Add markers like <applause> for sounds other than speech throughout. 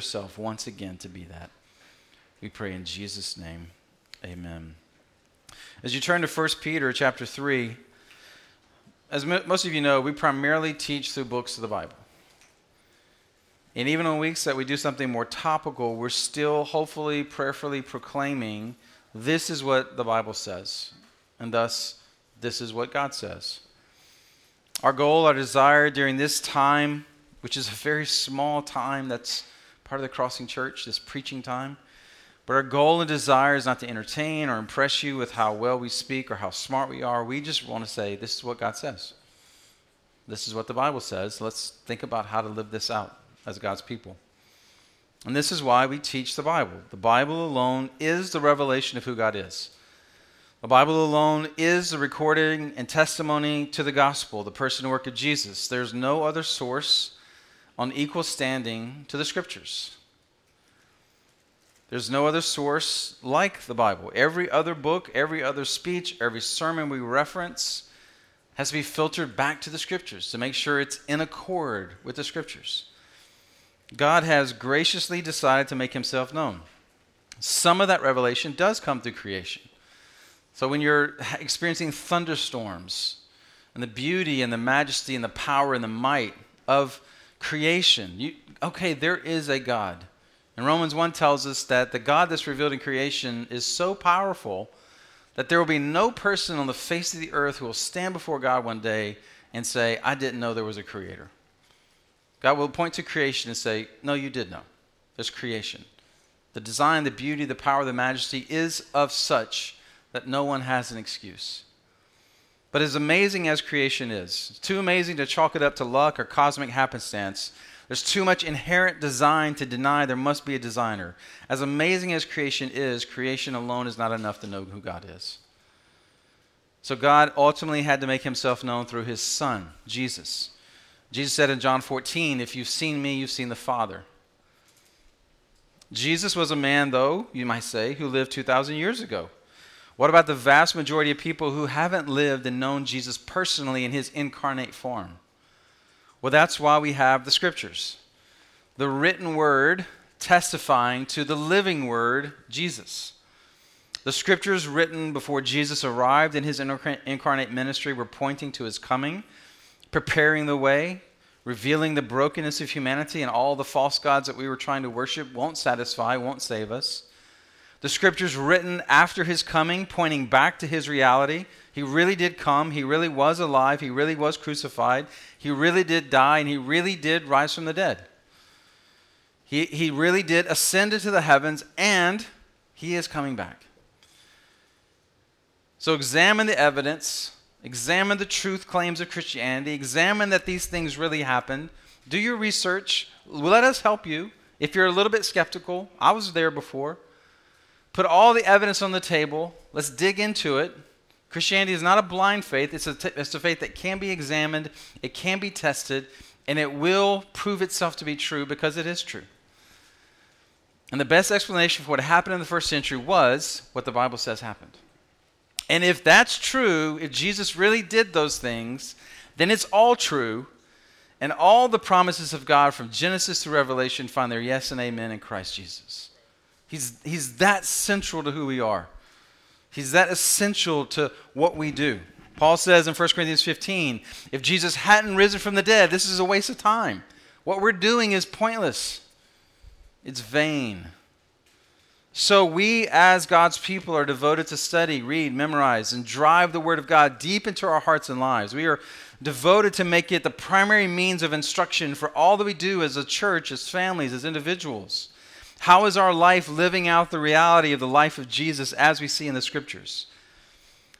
yourself once again to be that. We pray in Jesus' name. Amen. As you turn to 1 Peter chapter 3, as most of you know, we primarily teach through books of the Bible. And even on weeks that we do something more topical, we're still hopefully, prayerfully proclaiming this is what the Bible says. And thus, this is what God says. Our goal, our desire during this time, which is a very small time that's part of the Crossing Church, this preaching time. But our goal and desire is not to entertain or impress you with how well we speak or how smart we are. We just want to say, this is what God says. This is what the Bible says. Let's think about how to live this out as God's people. And this is why we teach the Bible. The Bible alone is the revelation of who God is. The Bible alone is the recording and testimony to the gospel, the person and work of Jesus. There's no other source on equal standing to the scriptures. There's no other source like the Bible. Every other book, every other speech, every sermon we reference has to be filtered back to the scriptures to make sure it's in accord with the scriptures. God has graciously decided to make himself known. Some of that revelation does come through creation. So when you're experiencing thunderstorms and the beauty and the majesty and the power and the might of creation. You, okay, there is a God. And Romans 1 tells us that the God that's revealed in creation is so powerful that there will be no person on the face of the earth who will stand before God one day and say, I didn't know there was a creator. God will point to creation and say, No, you did know. There's creation. The design, the beauty, the power, the majesty is of such that no one has an excuse. But as amazing as creation is, it's too amazing to chalk it up to luck or cosmic happenstance. There's too much inherent design to deny there must be a designer. As amazing as creation is, creation alone is not enough to know who God is. So God ultimately had to make himself known through his son, Jesus. Jesus said in John 14, If you've seen me, you've seen the Father. Jesus was a man, though, you might say, who lived 2,000 years ago. What about the vast majority of people who haven't lived and known Jesus personally in his incarnate form? Well, that's why we have the scriptures. The written word testifying to the living word, Jesus. The scriptures written before Jesus arrived in his incarnate ministry were pointing to his coming, preparing the way, revealing the brokenness of humanity and all the false gods that we were trying to worship won't satisfy, won't save us. The scriptures written after his coming, pointing back to his reality. He really did come. He really was alive. He really was crucified. He really did die, and he really did rise from the dead. He, he really did ascend into the heavens, and he is coming back. So examine the evidence, examine the truth claims of Christianity, examine that these things really happened. Do your research. Let us help you. If you're a little bit skeptical, I was there before. Put all the evidence on the table. Let's dig into it. Christianity is not a blind faith, it's a, t- it's a faith that can be examined, it can be tested, and it will prove itself to be true because it is true. And the best explanation for what happened in the first century was what the Bible says happened. And if that's true, if Jesus really did those things, then it's all true. And all the promises of God from Genesis to Revelation find their yes and amen in Christ Jesus. He's, he's that central to who we are. He's that essential to what we do. Paul says in 1 Corinthians 15 if Jesus hadn't risen from the dead, this is a waste of time. What we're doing is pointless, it's vain. So, we as God's people are devoted to study, read, memorize, and drive the Word of God deep into our hearts and lives. We are devoted to make it the primary means of instruction for all that we do as a church, as families, as individuals. How is our life living out the reality of the life of Jesus as we see in the scriptures?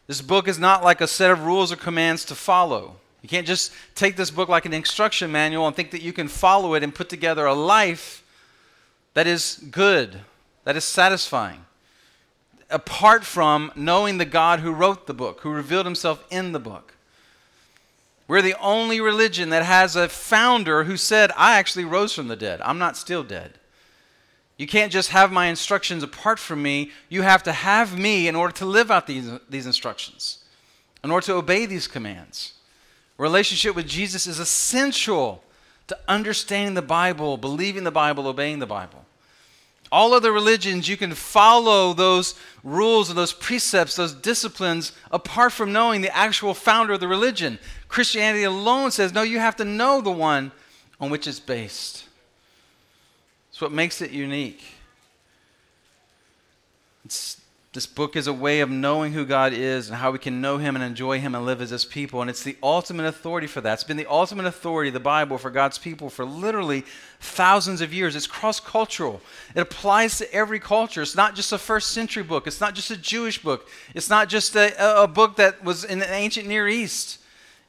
This book is not like a set of rules or commands to follow. You can't just take this book like an instruction manual and think that you can follow it and put together a life that is good, that is satisfying, apart from knowing the God who wrote the book, who revealed himself in the book. We're the only religion that has a founder who said, I actually rose from the dead. I'm not still dead. You can't just have my instructions apart from me. You have to have me in order to live out these, these instructions, in order to obey these commands. relationship with Jesus is essential to understanding the Bible, believing the Bible, obeying the Bible. All other religions, you can follow those rules and those precepts, those disciplines, apart from knowing the actual founder of the religion. Christianity alone says, no, you have to know the one on which it's based. It's what makes it unique. It's this book is a way of knowing who God is and how we can know Him and enjoy Him and live as His people. And it's the ultimate authority for that. It's been the ultimate authority, the Bible, for God's people for literally thousands of years. It's cross cultural, it applies to every culture. It's not just a first century book, it's not just a Jewish book, it's not just a, a book that was in the ancient Near East.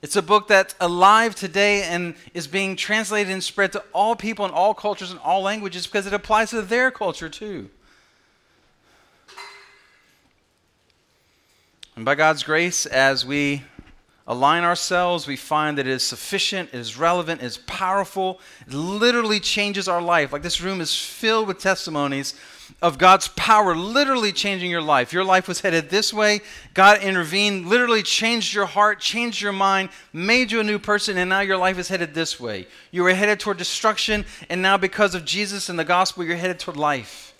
It's a book that's alive today and is being translated and spread to all people in all cultures and all languages because it applies to their culture too. And by God's grace, as we align ourselves, we find that it is sufficient, it is relevant, it is powerful. It literally changes our life. Like this room is filled with testimonies of God's power literally changing your life. Your life was headed this way. God intervened, literally changed your heart, changed your mind, made you a new person, and now your life is headed this way. You were headed toward destruction, and now because of Jesus and the gospel, you're headed toward life.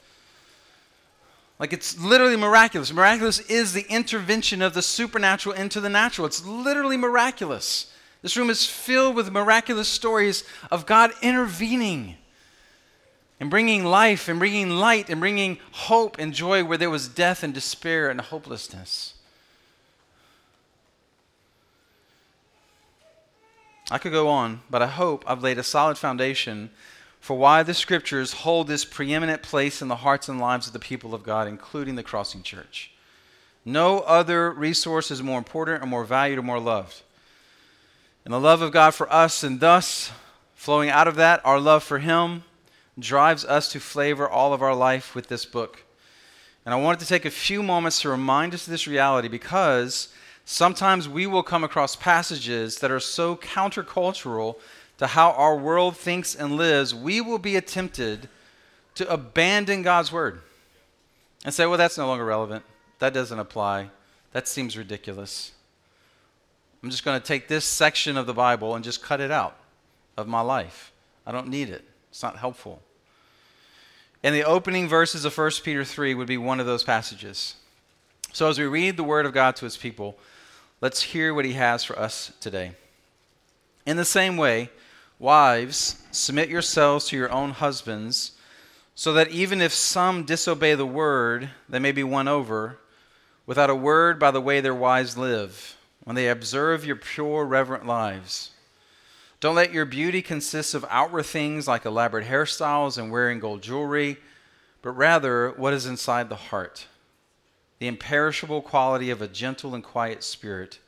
Like it's literally miraculous. Miraculous is the intervention of the supernatural into the natural. It's literally miraculous. This room is filled with miraculous stories of God intervening and bringing life and bringing light and bringing hope and joy where there was death and despair and hopelessness. I could go on, but I hope I've laid a solid foundation for why the scriptures hold this preeminent place in the hearts and lives of the people of God, including the Crossing Church. No other resource is more important or more valued or more loved. And the love of God for us, and thus, flowing out of that, our love for Him, drives us to flavor all of our life with this book. And I wanted to take a few moments to remind us of this reality because sometimes we will come across passages that are so countercultural to how our world thinks and lives, we will be tempted to abandon God's word and say, well, that's no longer relevant. That doesn't apply. That seems ridiculous. I'm just going to take this section of the Bible and just cut it out of my life. I don't need it, it's not helpful. And the opening verses of 1 Peter 3 would be one of those passages. So as we read the word of God to his people, let's hear what he has for us today. In the same way, Wives, submit yourselves to your own husbands, so that even if some disobey the word, they may be won over without a word by the way their wives live, when they observe your pure, reverent lives. Don't let your beauty consist of outward things like elaborate hairstyles and wearing gold jewelry, but rather what is inside the heart, the imperishable quality of a gentle and quiet spirit,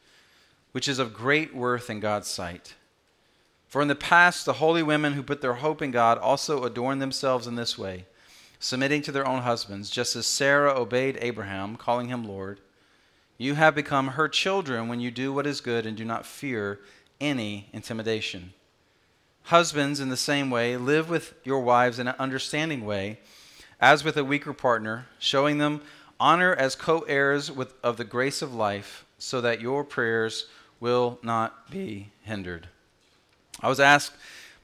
which is of great worth in God's sight. For in the past, the holy women who put their hope in God also adorned themselves in this way, submitting to their own husbands, just as Sarah obeyed Abraham, calling him Lord. You have become her children when you do what is good and do not fear any intimidation. Husbands, in the same way, live with your wives in an understanding way, as with a weaker partner, showing them honor as co heirs of the grace of life, so that your prayers will not be hindered. I was asked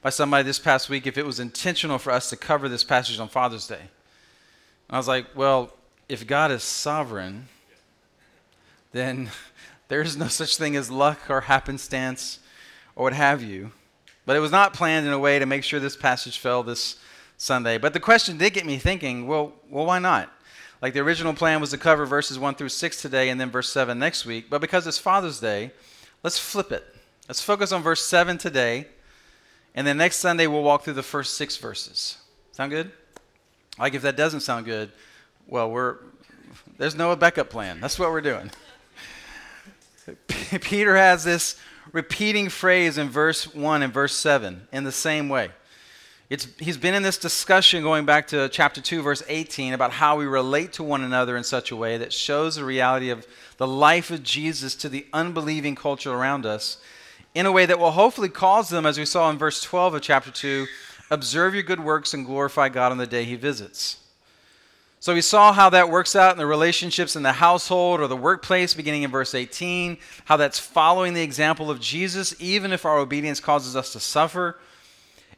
by somebody this past week if it was intentional for us to cover this passage on Father's Day. And I was like, well, if God is sovereign, then <laughs> there is no such thing as luck or happenstance or what have you. But it was not planned in a way to make sure this passage fell this Sunday. But the question did get me thinking well, well, why not? Like the original plan was to cover verses 1 through 6 today and then verse 7 next week. But because it's Father's Day, let's flip it. Let's focus on verse 7 today, and then next Sunday we'll walk through the first six verses. Sound good? Like if that doesn't sound good, well, we're there's no backup plan. That's what we're doing. <laughs> Peter has this repeating phrase in verse 1 and verse 7 in the same way. It's, he's been in this discussion going back to chapter 2, verse 18, about how we relate to one another in such a way that shows the reality of the life of Jesus to the unbelieving culture around us in a way that will hopefully cause them, as we saw in verse 12 of chapter 2, observe your good works and glorify God on the day he visits. So we saw how that works out in the relationships in the household or the workplace, beginning in verse 18, how that's following the example of Jesus, even if our obedience causes us to suffer.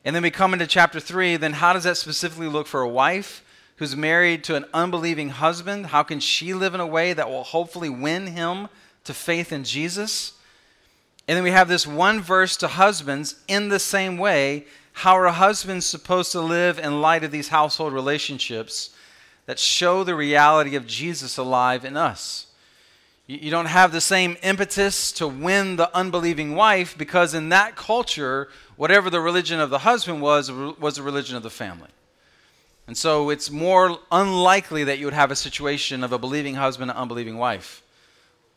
And then we come into chapter 3, then how does that specifically look for a wife who's married to an unbelieving husband? How can she live in a way that will hopefully win him to faith in Jesus? And then we have this one verse to husbands in the same way. How are husbands supposed to live in light of these household relationships that show the reality of Jesus alive in us? You don't have the same impetus to win the unbelieving wife because in that culture, whatever the religion of the husband was, was the religion of the family. And so it's more unlikely that you would have a situation of a believing husband and unbelieving wife.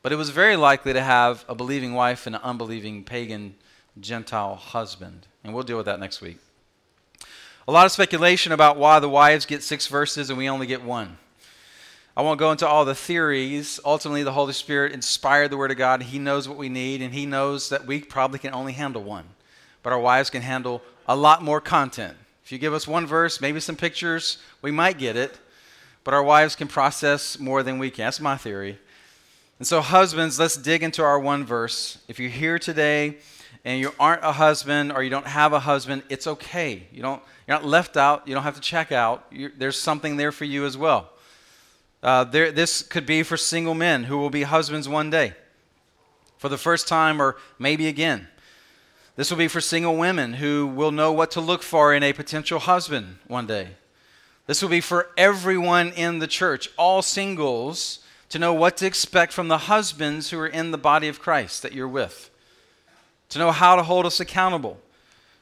But it was very likely to have a believing wife and an unbelieving pagan Gentile husband. And we'll deal with that next week. A lot of speculation about why the wives get six verses and we only get one. I won't go into all the theories. Ultimately, the Holy Spirit inspired the Word of God. He knows what we need, and He knows that we probably can only handle one. But our wives can handle a lot more content. If you give us one verse, maybe some pictures, we might get it. But our wives can process more than we can. That's my theory. And so, husbands, let's dig into our one verse. If you're here today and you aren't a husband or you don't have a husband, it's okay. You don't, you're not left out. You don't have to check out. You're, there's something there for you as well. Uh, there, this could be for single men who will be husbands one day for the first time or maybe again. This will be for single women who will know what to look for in a potential husband one day. This will be for everyone in the church, all singles, to know what to expect from the husbands who are in the body of Christ that you're with, to know how to hold us accountable.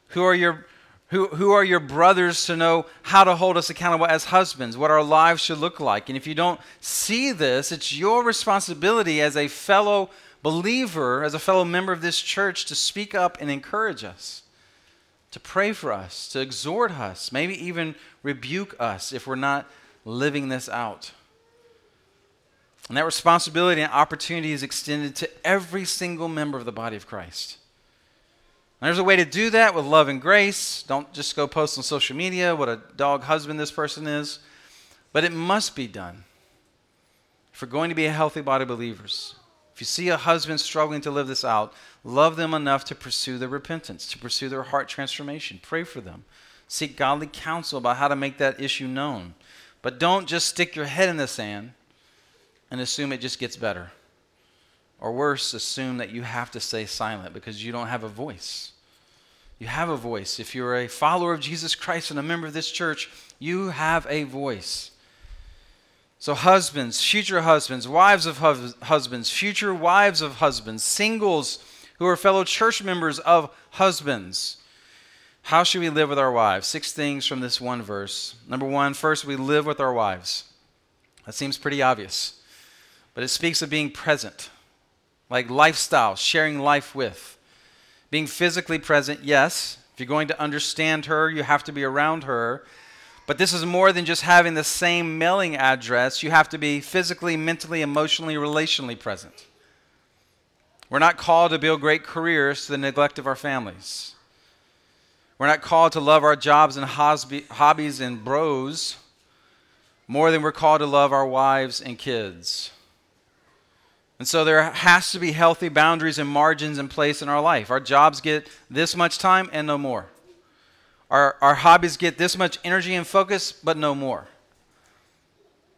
Who are your who, who are your brothers to know how to hold us accountable as husbands, what our lives should look like? And if you don't see this, it's your responsibility as a fellow believer, as a fellow member of this church, to speak up and encourage us, to pray for us, to exhort us, maybe even rebuke us if we're not living this out. And that responsibility and opportunity is extended to every single member of the body of Christ. And there's a way to do that with love and grace. Don't just go post on social media what a dog husband this person is. But it must be done. If we're going to be a healthy body of believers, if you see a husband struggling to live this out, love them enough to pursue their repentance, to pursue their heart transformation. Pray for them. Seek godly counsel about how to make that issue known. But don't just stick your head in the sand and assume it just gets better. Or worse, assume that you have to stay silent because you don't have a voice. You have a voice. If you're a follower of Jesus Christ and a member of this church, you have a voice. So, husbands, future husbands, wives of husbands, future wives of husbands, singles who are fellow church members of husbands. How should we live with our wives? Six things from this one verse. Number one, first, we live with our wives. That seems pretty obvious, but it speaks of being present, like lifestyle, sharing life with. Being physically present, yes. If you're going to understand her, you have to be around her. But this is more than just having the same mailing address. You have to be physically, mentally, emotionally, relationally present. We're not called to build great careers to the neglect of our families. We're not called to love our jobs and hobbies and bros more than we're called to love our wives and kids. And so there has to be healthy boundaries and margins in place in our life. Our jobs get this much time and no more. Our, our hobbies get this much energy and focus, but no more.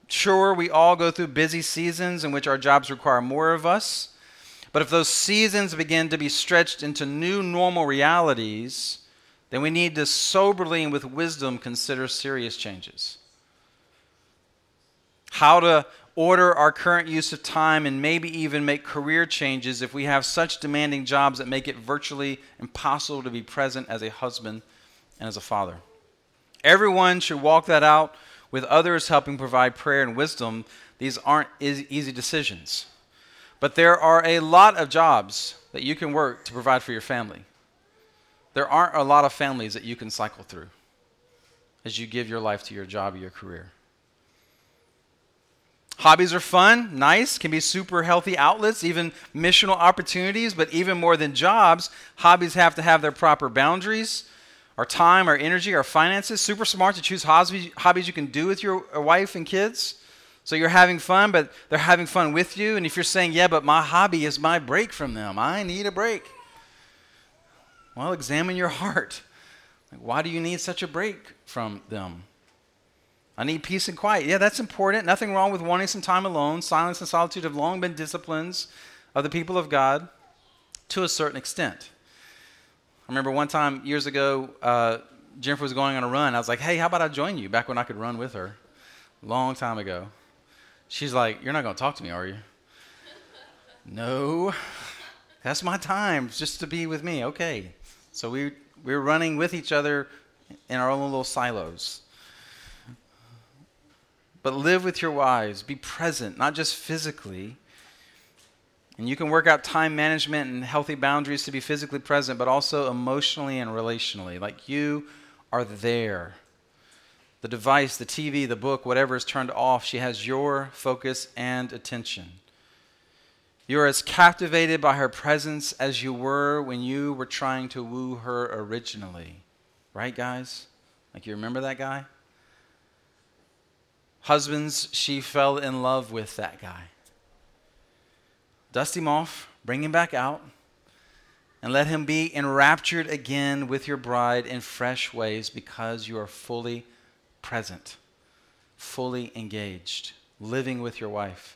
Sure, we all go through busy seasons in which our jobs require more of us. But if those seasons begin to be stretched into new normal realities, then we need to soberly and with wisdom consider serious changes. How to order our current use of time and maybe even make career changes if we have such demanding jobs that make it virtually impossible to be present as a husband and as a father. Everyone should walk that out with others helping provide prayer and wisdom. These aren't easy decisions. But there are a lot of jobs that you can work to provide for your family. There aren't a lot of families that you can cycle through as you give your life to your job or your career. Hobbies are fun, nice, can be super healthy outlets, even missional opportunities, but even more than jobs, hobbies have to have their proper boundaries. Our time, our energy, our finances. Super smart to choose hobbies you can do with your uh, wife and kids. So you're having fun, but they're having fun with you. And if you're saying, yeah, but my hobby is my break from them, I need a break. Well, examine your heart. Like, why do you need such a break from them? I need peace and quiet. Yeah, that's important. Nothing wrong with wanting some time alone. Silence and solitude have long been disciplines of the people of God to a certain extent. I remember one time years ago, uh, Jennifer was going on a run. I was like, hey, how about I join you back when I could run with her? Long time ago. She's like, You're not going to talk to me, are you? <laughs> no, <laughs> that's my time just to be with me. Okay. So we, we were running with each other in our own little silos. But live with your wives. Be present, not just physically. And you can work out time management and healthy boundaries to be physically present, but also emotionally and relationally. Like you are there. The device, the TV, the book, whatever is turned off, she has your focus and attention. You are as captivated by her presence as you were when you were trying to woo her originally. Right, guys? Like, you remember that guy? Husbands, she fell in love with that guy. Dust him off, bring him back out, and let him be enraptured again with your bride in fresh ways because you are fully present, fully engaged, living with your wife.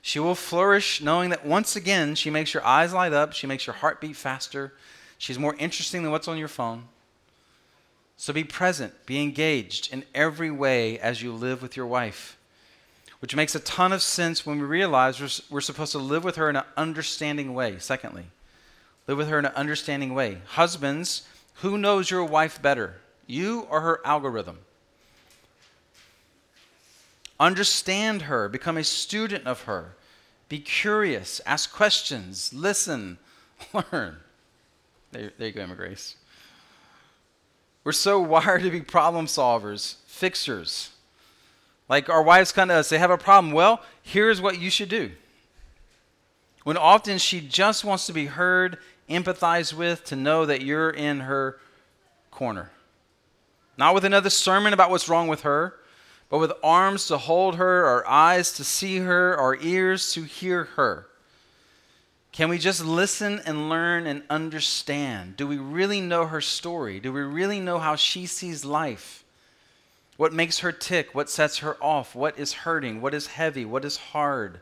She will flourish knowing that once again she makes your eyes light up, she makes your heart beat faster, she's more interesting than what's on your phone. So be present, be engaged in every way as you live with your wife, which makes a ton of sense when we realize we're, we're supposed to live with her in an understanding way. Secondly, Live with her in an understanding way. Husbands, who knows your wife better, you or her algorithm? Understand her, become a student of her. Be curious, ask questions, listen, <laughs> learn. There, there you go, Emma Grace. We're so <laughs> wired to be problem solvers, fixers. Like our wives come to us, they have a problem. Well, here's what you should do. When often she just wants to be heard empathized with, to know that you're in her corner. Not with another sermon about what's wrong with her, but with arms to hold her, or eyes to see her, or ears to hear her. Can we just listen and learn and understand? Do we really know her story? Do we really know how she sees life? What makes her tick? What sets her off? What is hurting? What is heavy? What is hard?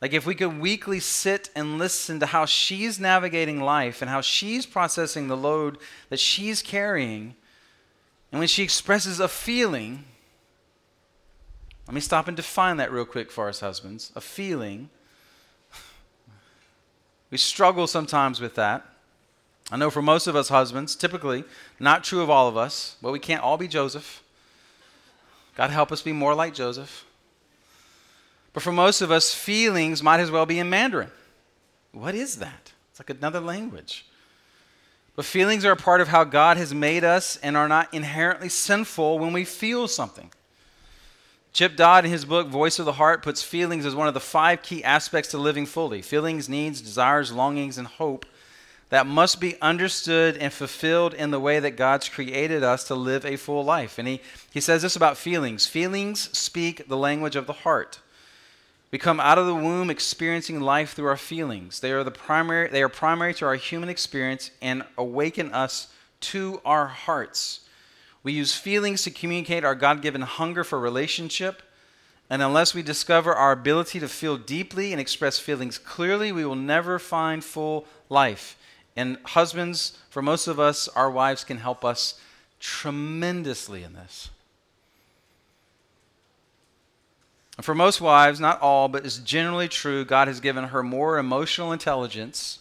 Like, if we could weekly sit and listen to how she's navigating life and how she's processing the load that she's carrying, and when she expresses a feeling, let me stop and define that real quick for us husbands. A feeling. We struggle sometimes with that. I know for most of us husbands, typically, not true of all of us, but we can't all be Joseph. God help us be more like Joseph. But for most of us, feelings might as well be in Mandarin. What is that? It's like another language. But feelings are a part of how God has made us and are not inherently sinful when we feel something. Chip Dodd, in his book Voice of the Heart, puts feelings as one of the five key aspects to living fully feelings, needs, desires, longings, and hope that must be understood and fulfilled in the way that God's created us to live a full life. And he, he says this about feelings feelings speak the language of the heart. We come out of the womb experiencing life through our feelings. They are the primary they are primary to our human experience and awaken us to our hearts. We use feelings to communicate our God-given hunger for relationship, and unless we discover our ability to feel deeply and express feelings clearly, we will never find full life. And husbands, for most of us, our wives can help us tremendously in this. For most wives, not all, but it's generally true, God has given her more emotional intelligence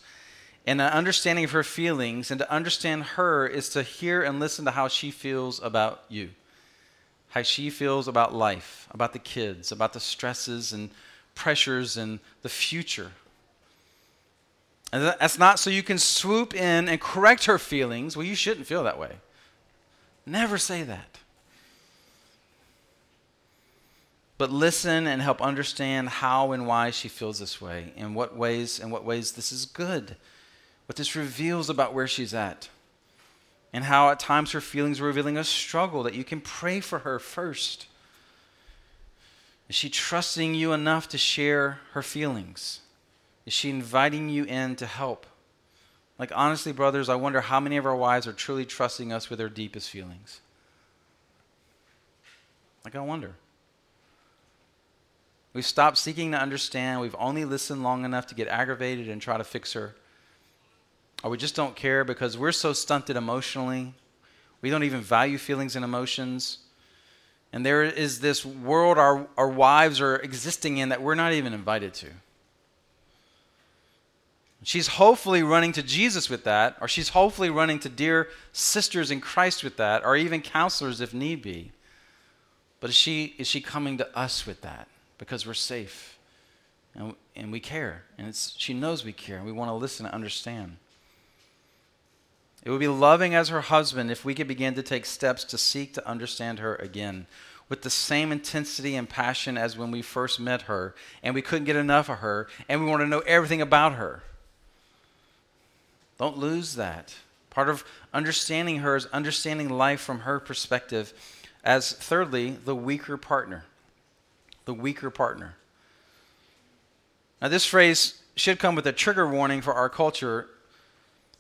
and an understanding of her feelings. And to understand her is to hear and listen to how she feels about you, how she feels about life, about the kids, about the stresses and pressures and the future. And that's not so you can swoop in and correct her feelings. Well, you shouldn't feel that way. Never say that but listen and help understand how and why she feels this way, in what ways, in what ways this is good, what this reveals about where she's at, and how at times her feelings are revealing a struggle that you can pray for her first. Is she trusting you enough to share her feelings? Is she inviting you in to help? Like, honestly, brothers, I wonder how many of our wives are truly trusting us with their deepest feelings. Like, I wonder. We've stopped seeking to understand. We've only listened long enough to get aggravated and try to fix her. Or we just don't care because we're so stunted emotionally. We don't even value feelings and emotions. And there is this world our, our wives are existing in that we're not even invited to. She's hopefully running to Jesus with that, or she's hopefully running to dear sisters in Christ with that, or even counselors if need be. But is she, is she coming to us with that? Because we're safe and, and we care. And it's, she knows we care, and we want to listen and understand. It would be loving as her husband if we could begin to take steps to seek to understand her again with the same intensity and passion as when we first met her and we couldn't get enough of her and we want to know everything about her. Don't lose that. Part of understanding her is understanding life from her perspective as, thirdly, the weaker partner. The weaker partner. Now, this phrase should come with a trigger warning for our culture.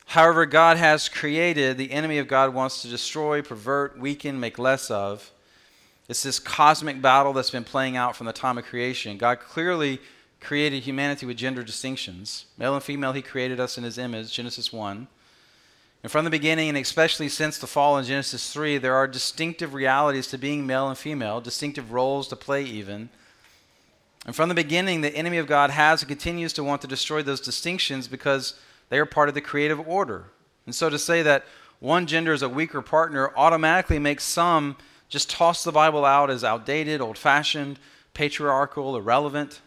However, God has created, the enemy of God wants to destroy, pervert, weaken, make less of. It's this cosmic battle that's been playing out from the time of creation. God clearly created humanity with gender distinctions. Male and female, He created us in His image, Genesis 1. And from the beginning, and especially since the fall in Genesis 3, there are distinctive realities to being male and female, distinctive roles to play, even. And from the beginning, the enemy of God has and continues to want to destroy those distinctions because they are part of the creative order. And so to say that one gender is a weaker partner automatically makes some just toss the Bible out as outdated, old fashioned, patriarchal, irrelevant.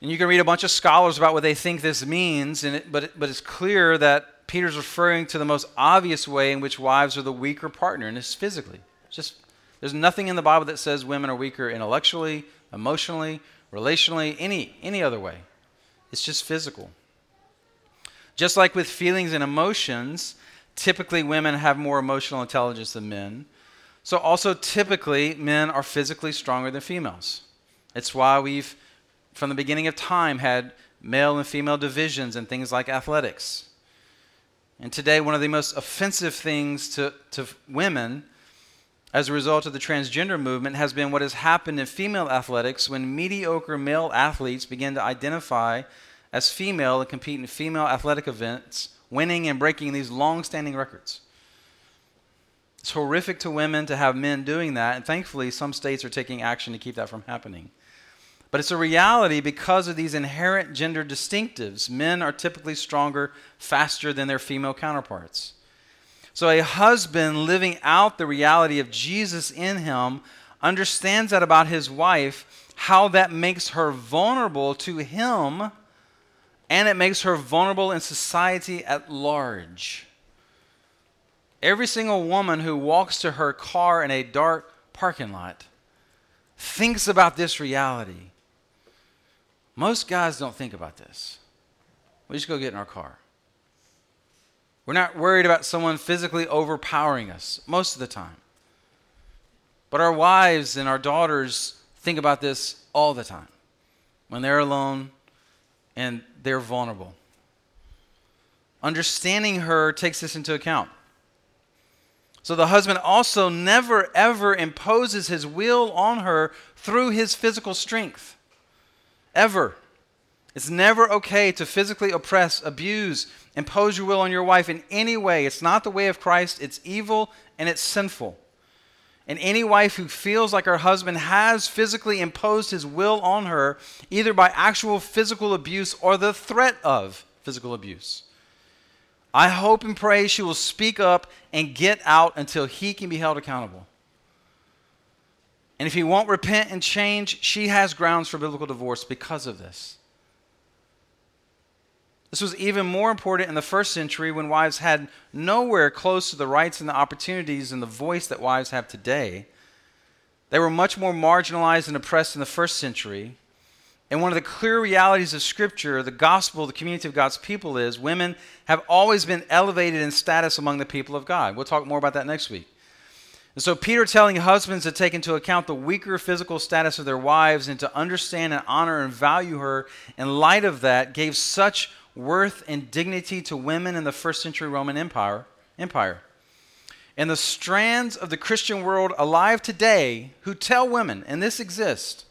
And you can read a bunch of scholars about what they think this means, and it, but, it, but it's clear that Peter's referring to the most obvious way in which wives are the weaker partner, and it's physically. just there's nothing in the Bible that says women are weaker intellectually, emotionally, relationally, any any other way. It's just physical. Just like with feelings and emotions, typically women have more emotional intelligence than men. So also typically men are physically stronger than females. It's why we've from the beginning of time, had male and female divisions in things like athletics. And today, one of the most offensive things to, to women as a result of the transgender movement has been what has happened in female athletics when mediocre male athletes begin to identify as female and compete in female athletic events, winning and breaking these long standing records. It's horrific to women to have men doing that, and thankfully, some states are taking action to keep that from happening. But it's a reality because of these inherent gender distinctives. Men are typically stronger, faster than their female counterparts. So a husband living out the reality of Jesus in him understands that about his wife, how that makes her vulnerable to him, and it makes her vulnerable in society at large. Every single woman who walks to her car in a dark parking lot thinks about this reality. Most guys don't think about this. We just go get in our car. We're not worried about someone physically overpowering us most of the time. But our wives and our daughters think about this all the time when they're alone and they're vulnerable. Understanding her takes this into account. So the husband also never, ever imposes his will on her through his physical strength. Ever. It's never okay to physically oppress, abuse, impose your will on your wife in any way. It's not the way of Christ. It's evil and it's sinful. And any wife who feels like her husband has physically imposed his will on her, either by actual physical abuse or the threat of physical abuse, I hope and pray she will speak up and get out until he can be held accountable. And if he won't repent and change, she has grounds for biblical divorce because of this. This was even more important in the first century when wives had nowhere close to the rights and the opportunities and the voice that wives have today. They were much more marginalized and oppressed in the first century. And one of the clear realities of Scripture, the gospel, the community of God's people, is women have always been elevated in status among the people of God. We'll talk more about that next week. And so, Peter telling husbands to take into account the weaker physical status of their wives and to understand and honor and value her in light of that gave such worth and dignity to women in the first century Roman Empire. Empire. And the strands of the Christian world alive today who tell women, and this exists,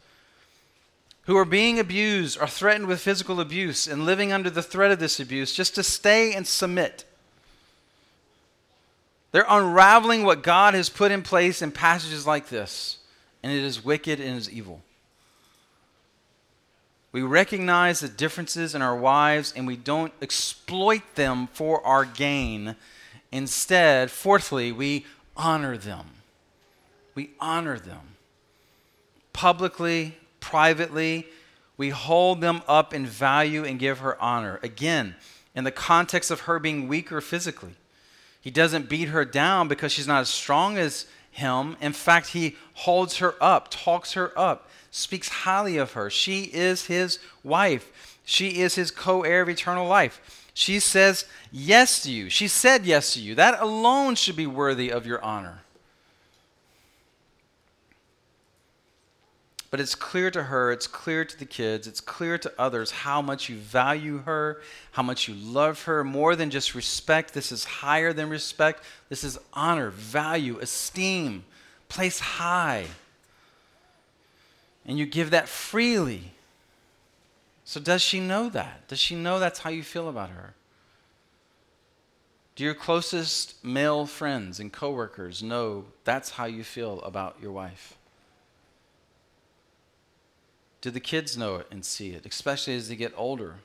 who are being abused or threatened with physical abuse and living under the threat of this abuse just to stay and submit. They're unraveling what God has put in place in passages like this, and it is wicked and it is evil. We recognize the differences in our wives and we don't exploit them for our gain. Instead, fourthly, we honor them. We honor them. Publicly, privately, we hold them up in value and give her honor. Again, in the context of her being weaker physically. He doesn't beat her down because she's not as strong as him. In fact, he holds her up, talks her up, speaks highly of her. She is his wife, she is his co heir of eternal life. She says yes to you. She said yes to you. That alone should be worthy of your honor. But it's clear to her, it's clear to the kids, it's clear to others how much you value her, how much you love her, more than just respect. This is higher than respect. This is honor, value, esteem, place high. And you give that freely. So, does she know that? Does she know that's how you feel about her? Do your closest male friends and coworkers know that's how you feel about your wife? Do the kids know it and see it, especially as they get older?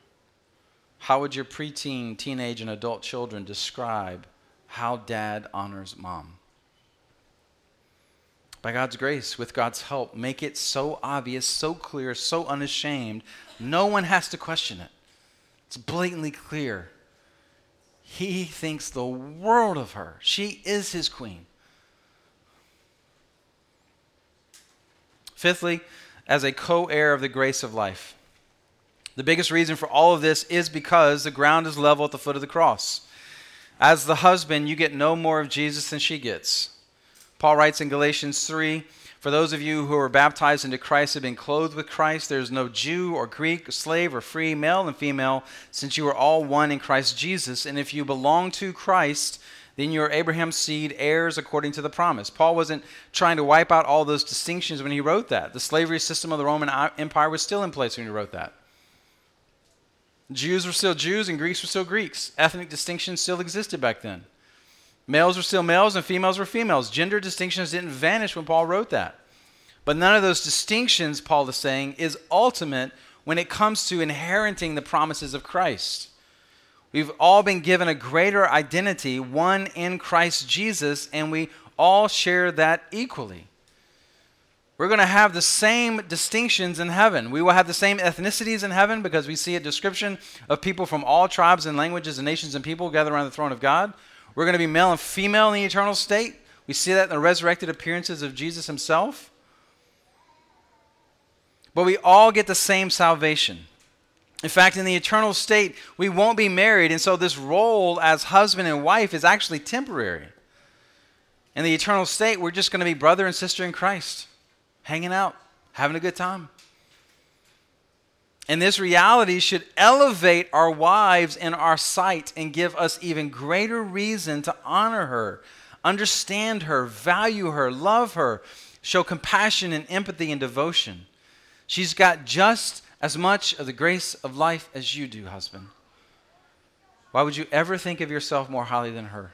How would your preteen, teenage, and adult children describe how dad honors mom? By God's grace, with God's help, make it so obvious, so clear, so unashamed, no one has to question it. It's blatantly clear. He thinks the world of her. She is his queen. Fifthly, as a co heir of the grace of life. The biggest reason for all of this is because the ground is level at the foot of the cross. As the husband, you get no more of Jesus than she gets. Paul writes in Galatians 3 For those of you who are baptized into Christ have been clothed with Christ. There is no Jew or Greek, slave or free, male and female, since you are all one in Christ Jesus. And if you belong to Christ, then you are Abraham's seed, heirs according to the promise. Paul wasn't trying to wipe out all those distinctions when he wrote that. The slavery system of the Roman uh, Empire was still in place when he wrote that. Jews were still Jews and Greeks were still Greeks. Ethnic distinctions still existed back then. Males were still males and females were females. Gender distinctions didn't vanish when Paul wrote that. But none of those distinctions, Paul is saying, is ultimate when it comes to inheriting the promises of Christ. We've all been given a greater identity, one in Christ Jesus, and we all share that equally. We're going to have the same distinctions in heaven. We will have the same ethnicities in heaven because we see a description of people from all tribes and languages and nations and people gathered around the throne of God. We're going to be male and female in the eternal state. We see that in the resurrected appearances of Jesus himself. But we all get the same salvation. In fact, in the eternal state, we won't be married, and so this role as husband and wife is actually temporary. In the eternal state, we're just going to be brother and sister in Christ, hanging out, having a good time. And this reality should elevate our wives in our sight and give us even greater reason to honor her, understand her, value her, love her, show compassion and empathy and devotion. She's got just as much of the grace of life as you do, husband. Why would you ever think of yourself more highly than her?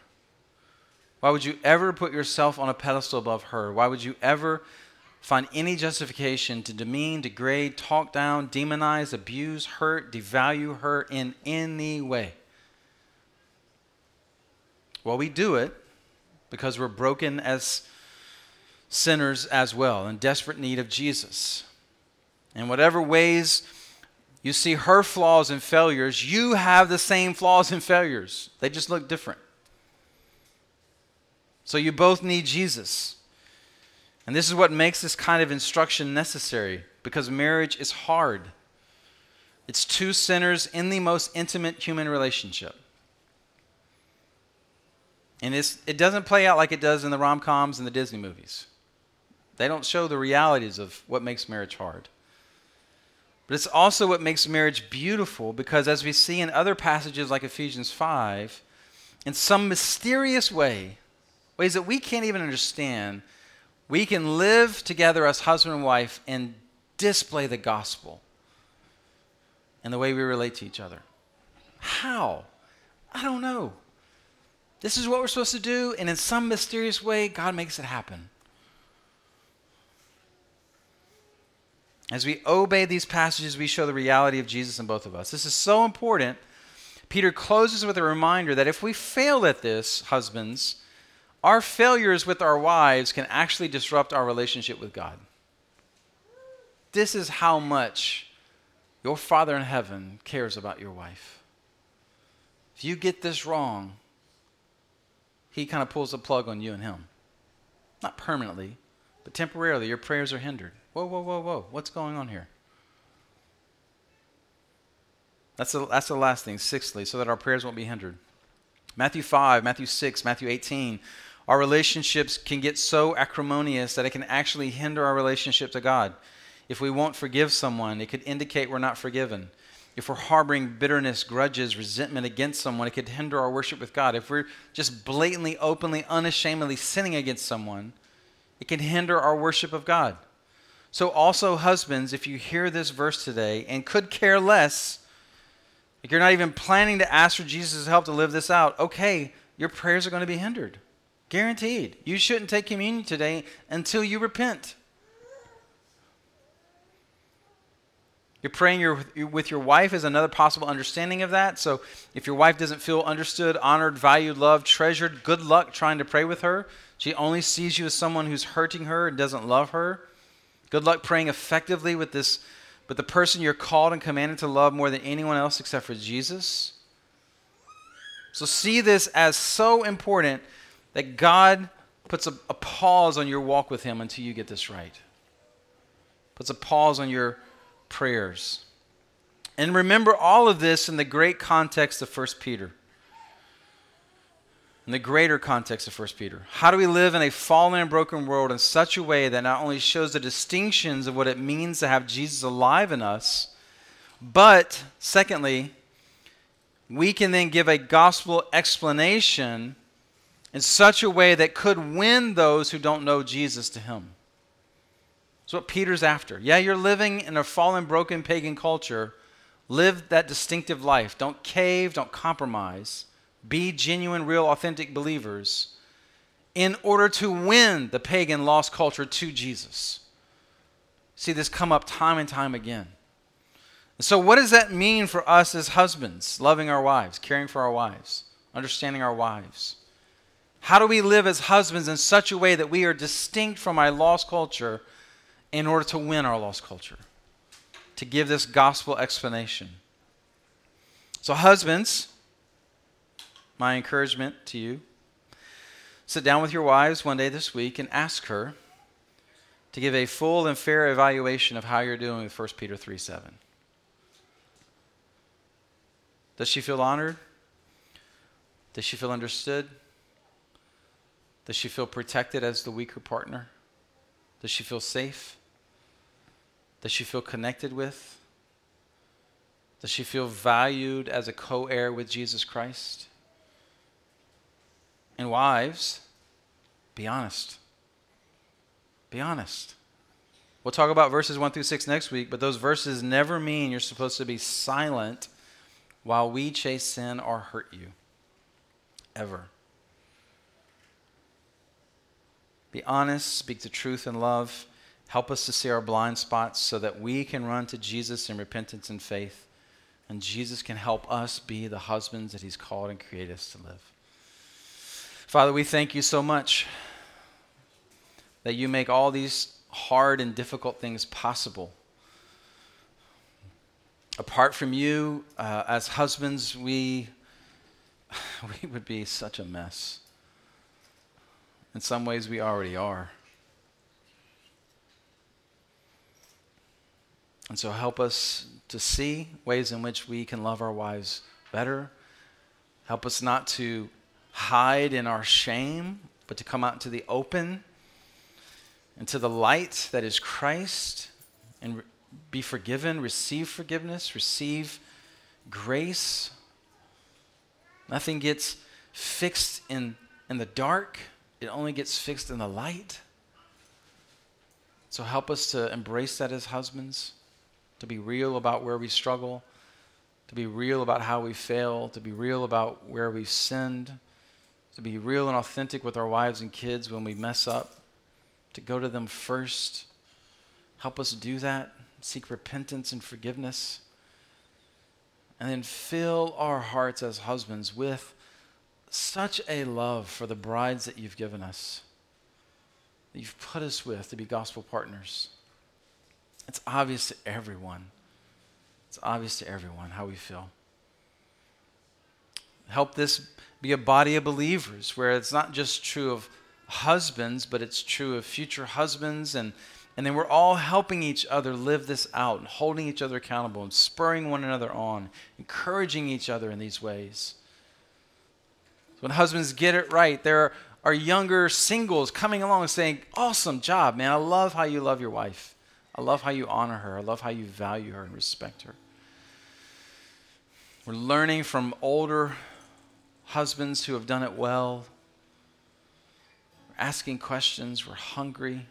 Why would you ever put yourself on a pedestal above her? Why would you ever find any justification to demean, degrade, talk down, demonize, abuse, hurt, devalue her in any way? Well, we do it because we're broken as sinners as well, in desperate need of Jesus. In whatever ways you see her flaws and failures, you have the same flaws and failures. They just look different. So you both need Jesus. And this is what makes this kind of instruction necessary because marriage is hard. It's two sinners in the most intimate human relationship. And it doesn't play out like it does in the rom coms and the Disney movies. They don't show the realities of what makes marriage hard. But it's also what makes marriage beautiful because, as we see in other passages like Ephesians 5, in some mysterious way, ways that we can't even understand, we can live together as husband and wife and display the gospel and the way we relate to each other. How? I don't know. This is what we're supposed to do, and in some mysterious way, God makes it happen. As we obey these passages, we show the reality of Jesus in both of us. This is so important. Peter closes with a reminder that if we fail at this, husbands, our failures with our wives can actually disrupt our relationship with God. This is how much your Father in heaven cares about your wife. If you get this wrong, he kind of pulls the plug on you and him. Not permanently, but temporarily, your prayers are hindered. Whoa, whoa, whoa, whoa. What's going on here? That's the, that's the last thing, sixthly, so that our prayers won't be hindered. Matthew 5, Matthew 6, Matthew 18. Our relationships can get so acrimonious that it can actually hinder our relationship to God. If we won't forgive someone, it could indicate we're not forgiven. If we're harboring bitterness, grudges, resentment against someone, it could hinder our worship with God. If we're just blatantly, openly, unashamedly sinning against someone, it can hinder our worship of God. So, also, husbands, if you hear this verse today and could care less, if you're not even planning to ask for Jesus' help to live this out, okay, your prayers are going to be hindered. Guaranteed. You shouldn't take communion today until you repent. You're praying your, with your wife is another possible understanding of that. So if your wife doesn't feel understood, honored, valued, loved, treasured, good luck trying to pray with her. She only sees you as someone who's hurting her and doesn't love her. Good luck praying effectively with this, with the person you're called and commanded to love more than anyone else except for Jesus. So see this as so important that God puts a, a pause on your walk with Him until you get this right. Puts a pause on your prayers. And remember all of this in the great context of 1 Peter in the greater context of 1 Peter. How do we live in a fallen and broken world in such a way that not only shows the distinctions of what it means to have Jesus alive in us, but secondly, we can then give a gospel explanation in such a way that could win those who don't know Jesus to him. That's what Peter's after. Yeah, you're living in a fallen, broken pagan culture. Live that distinctive life. Don't cave, don't compromise be genuine, real, authentic believers in order to win the pagan lost culture to Jesus. See this come up time and time again. So, what does that mean for us as husbands, loving our wives, caring for our wives, understanding our wives? How do we live as husbands in such a way that we are distinct from our lost culture in order to win our lost culture? To give this gospel explanation. So, husbands, my encouragement to you sit down with your wives one day this week and ask her to give a full and fair evaluation of how you're doing with 1 Peter 3 7. Does she feel honored? Does she feel understood? Does she feel protected as the weaker partner? Does she feel safe? Does she feel connected with? Does she feel valued as a co heir with Jesus Christ? And wives, be honest. Be honest. We'll talk about verses 1 through 6 next week, but those verses never mean you're supposed to be silent while we chase sin or hurt you. Ever. Be honest, speak the truth in love. Help us to see our blind spots so that we can run to Jesus in repentance and faith. And Jesus can help us be the husbands that He's called and created us to live. Father, we thank you so much that you make all these hard and difficult things possible. Apart from you, uh, as husbands, we, <sighs> we would be such a mess. In some ways, we already are. And so, help us to see ways in which we can love our wives better. Help us not to hide in our shame, but to come out into the open, into the light that is Christ, and be forgiven, receive forgiveness, receive grace. Nothing gets fixed in, in the dark, it only gets fixed in the light. So help us to embrace that as husbands, to be real about where we struggle, to be real about how we fail, to be real about where we've sinned, to be real and authentic with our wives and kids when we mess up, to go to them first. Help us do that, seek repentance and forgiveness. And then fill our hearts as husbands with such a love for the brides that you've given us that you've put us with to be gospel partners. It's obvious to everyone. It's obvious to everyone how we feel. Help this be a body of believers where it's not just true of husbands, but it's true of future husbands. And, and then we're all helping each other live this out and holding each other accountable and spurring one another on, encouraging each other in these ways. When husbands get it right, there are younger singles coming along and saying, Awesome job, man. I love how you love your wife. I love how you honor her. I love how you value her and respect her. We're learning from older husbands who have done it well. We're asking questions. We're hungry.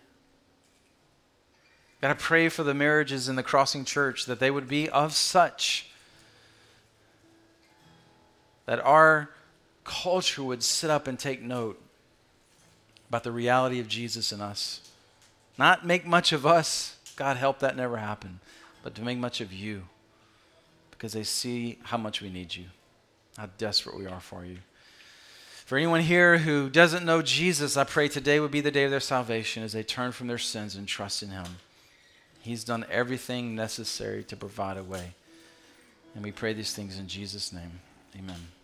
Got to pray for the marriages in the Crossing Church that they would be of such that our culture would sit up and take note about the reality of Jesus in us. Not make much of us, God help that never happen, but to make much of you because they see how much we need you, how desperate we are for you. For anyone here who doesn't know Jesus, I pray today would be the day of their salvation as they turn from their sins and trust in Him. He's done everything necessary to provide a way. And we pray these things in Jesus' name. Amen.